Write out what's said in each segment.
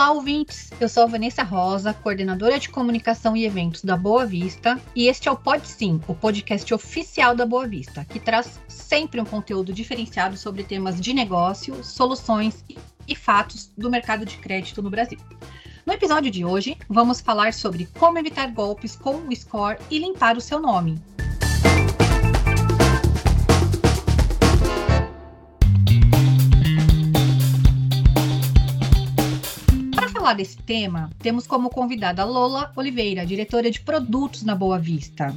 Olá, ouvintes! Eu sou a Vanessa Rosa, coordenadora de comunicação e eventos da Boa Vista, e este é o Pod Sim, o podcast oficial da Boa Vista, que traz sempre um conteúdo diferenciado sobre temas de negócio, soluções e fatos do mercado de crédito no Brasil. No episódio de hoje, vamos falar sobre como evitar golpes com o score e limpar o seu nome. Falar desse tema, temos como convidada Lola Oliveira, diretora de produtos na Boa Vista.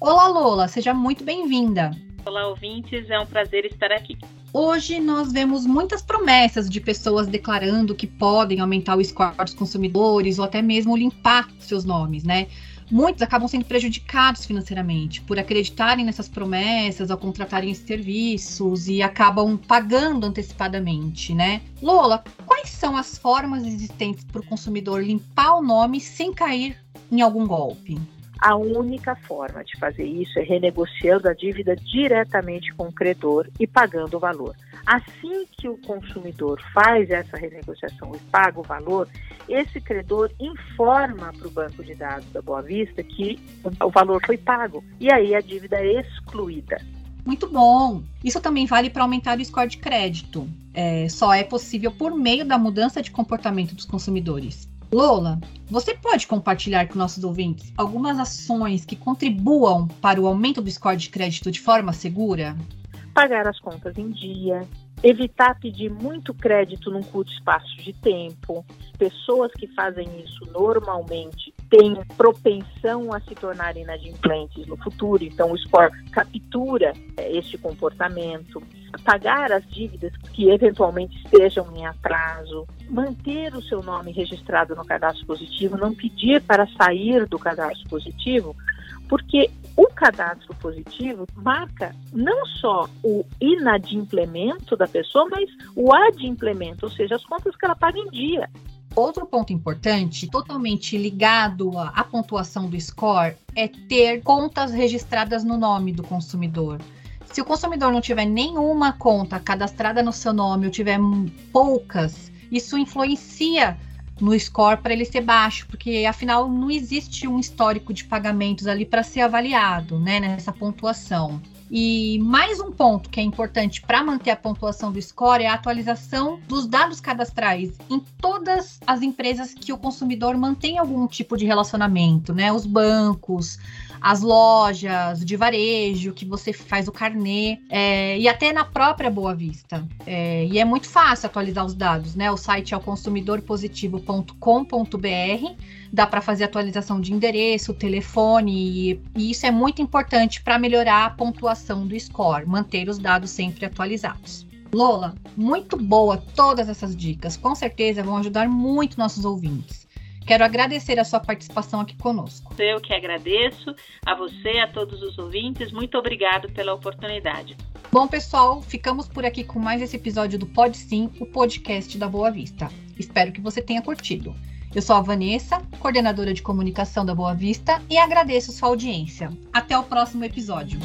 Olá, Lola, seja muito bem-vinda. Olá, ouvintes, é um prazer estar aqui. Hoje nós vemos muitas promessas de pessoas declarando que podem aumentar o score dos consumidores ou até mesmo limpar seus nomes, né? Muitos acabam sendo prejudicados financeiramente por acreditarem nessas promessas ao contratarem esses serviços e acabam pagando antecipadamente, né? Lola, quais são as formas existentes para o consumidor limpar o nome sem cair em algum golpe? A única forma de fazer isso é renegociando a dívida diretamente com o credor e pagando o valor. Assim que o consumidor faz essa renegociação e paga o valor, esse credor informa para o banco de dados da Boa Vista que o valor foi pago e aí a dívida é excluída. Muito bom. Isso também vale para aumentar o score de crédito. É, só é possível por meio da mudança de comportamento dos consumidores. Lola, você pode compartilhar com nossos ouvintes algumas ações que contribuam para o aumento do score de crédito de forma segura? Pagar as contas em dia, evitar pedir muito crédito num curto espaço de tempo. Pessoas que fazem isso normalmente têm propensão a se tornarem inadimplentes no futuro, então o score captura é, este comportamento. Pagar as dívidas que eventualmente estejam em atraso, manter o seu nome registrado no cadastro positivo, não pedir para sair do cadastro positivo, porque o cadastro positivo marca não só o inadimplemento da pessoa, mas o adimplemento, ou seja, as contas que ela paga em dia. Outro ponto importante, totalmente ligado à, pontuação do score, é ter contas registradas no nome do consumidor. Se o consumidor não tiver nenhuma conta cadastrada no seu nome ou tiver poucas, isso influencia no score para ele ser baixo, porque afinal não existe um histórico de pagamentos ali para ser avaliado, né, nessa pontuação. E mais um ponto que é importante para manter a pontuação do score é a atualização dos dados cadastrais em todas as empresas que o consumidor mantém algum tipo de relacionamento, né? Os bancos, as lojas de varejo, que você faz o carnê, é, e até na própria Boa Vista. É, e é muito fácil atualizar os dados, né? O site é o consumidorpositivo.com.br, dá para fazer atualização de endereço, telefone, e, e isso é muito importante para melhorar a pontuação do score, manter os dados sempre atualizados. Lola, muito boa todas essas dicas, com certeza vão ajudar muito nossos ouvintes. Quero agradecer a sua participação aqui conosco. Eu que agradeço a você, a todos os ouvintes. Muito obrigado pela oportunidade. Bom, pessoal, ficamos por aqui com mais esse episódio do Pod Sim, o podcast da Boa Vista. Espero que você tenha curtido. Eu sou a Vanessa, coordenadora de comunicação da Boa Vista, e agradeço sua audiência. Até o próximo episódio.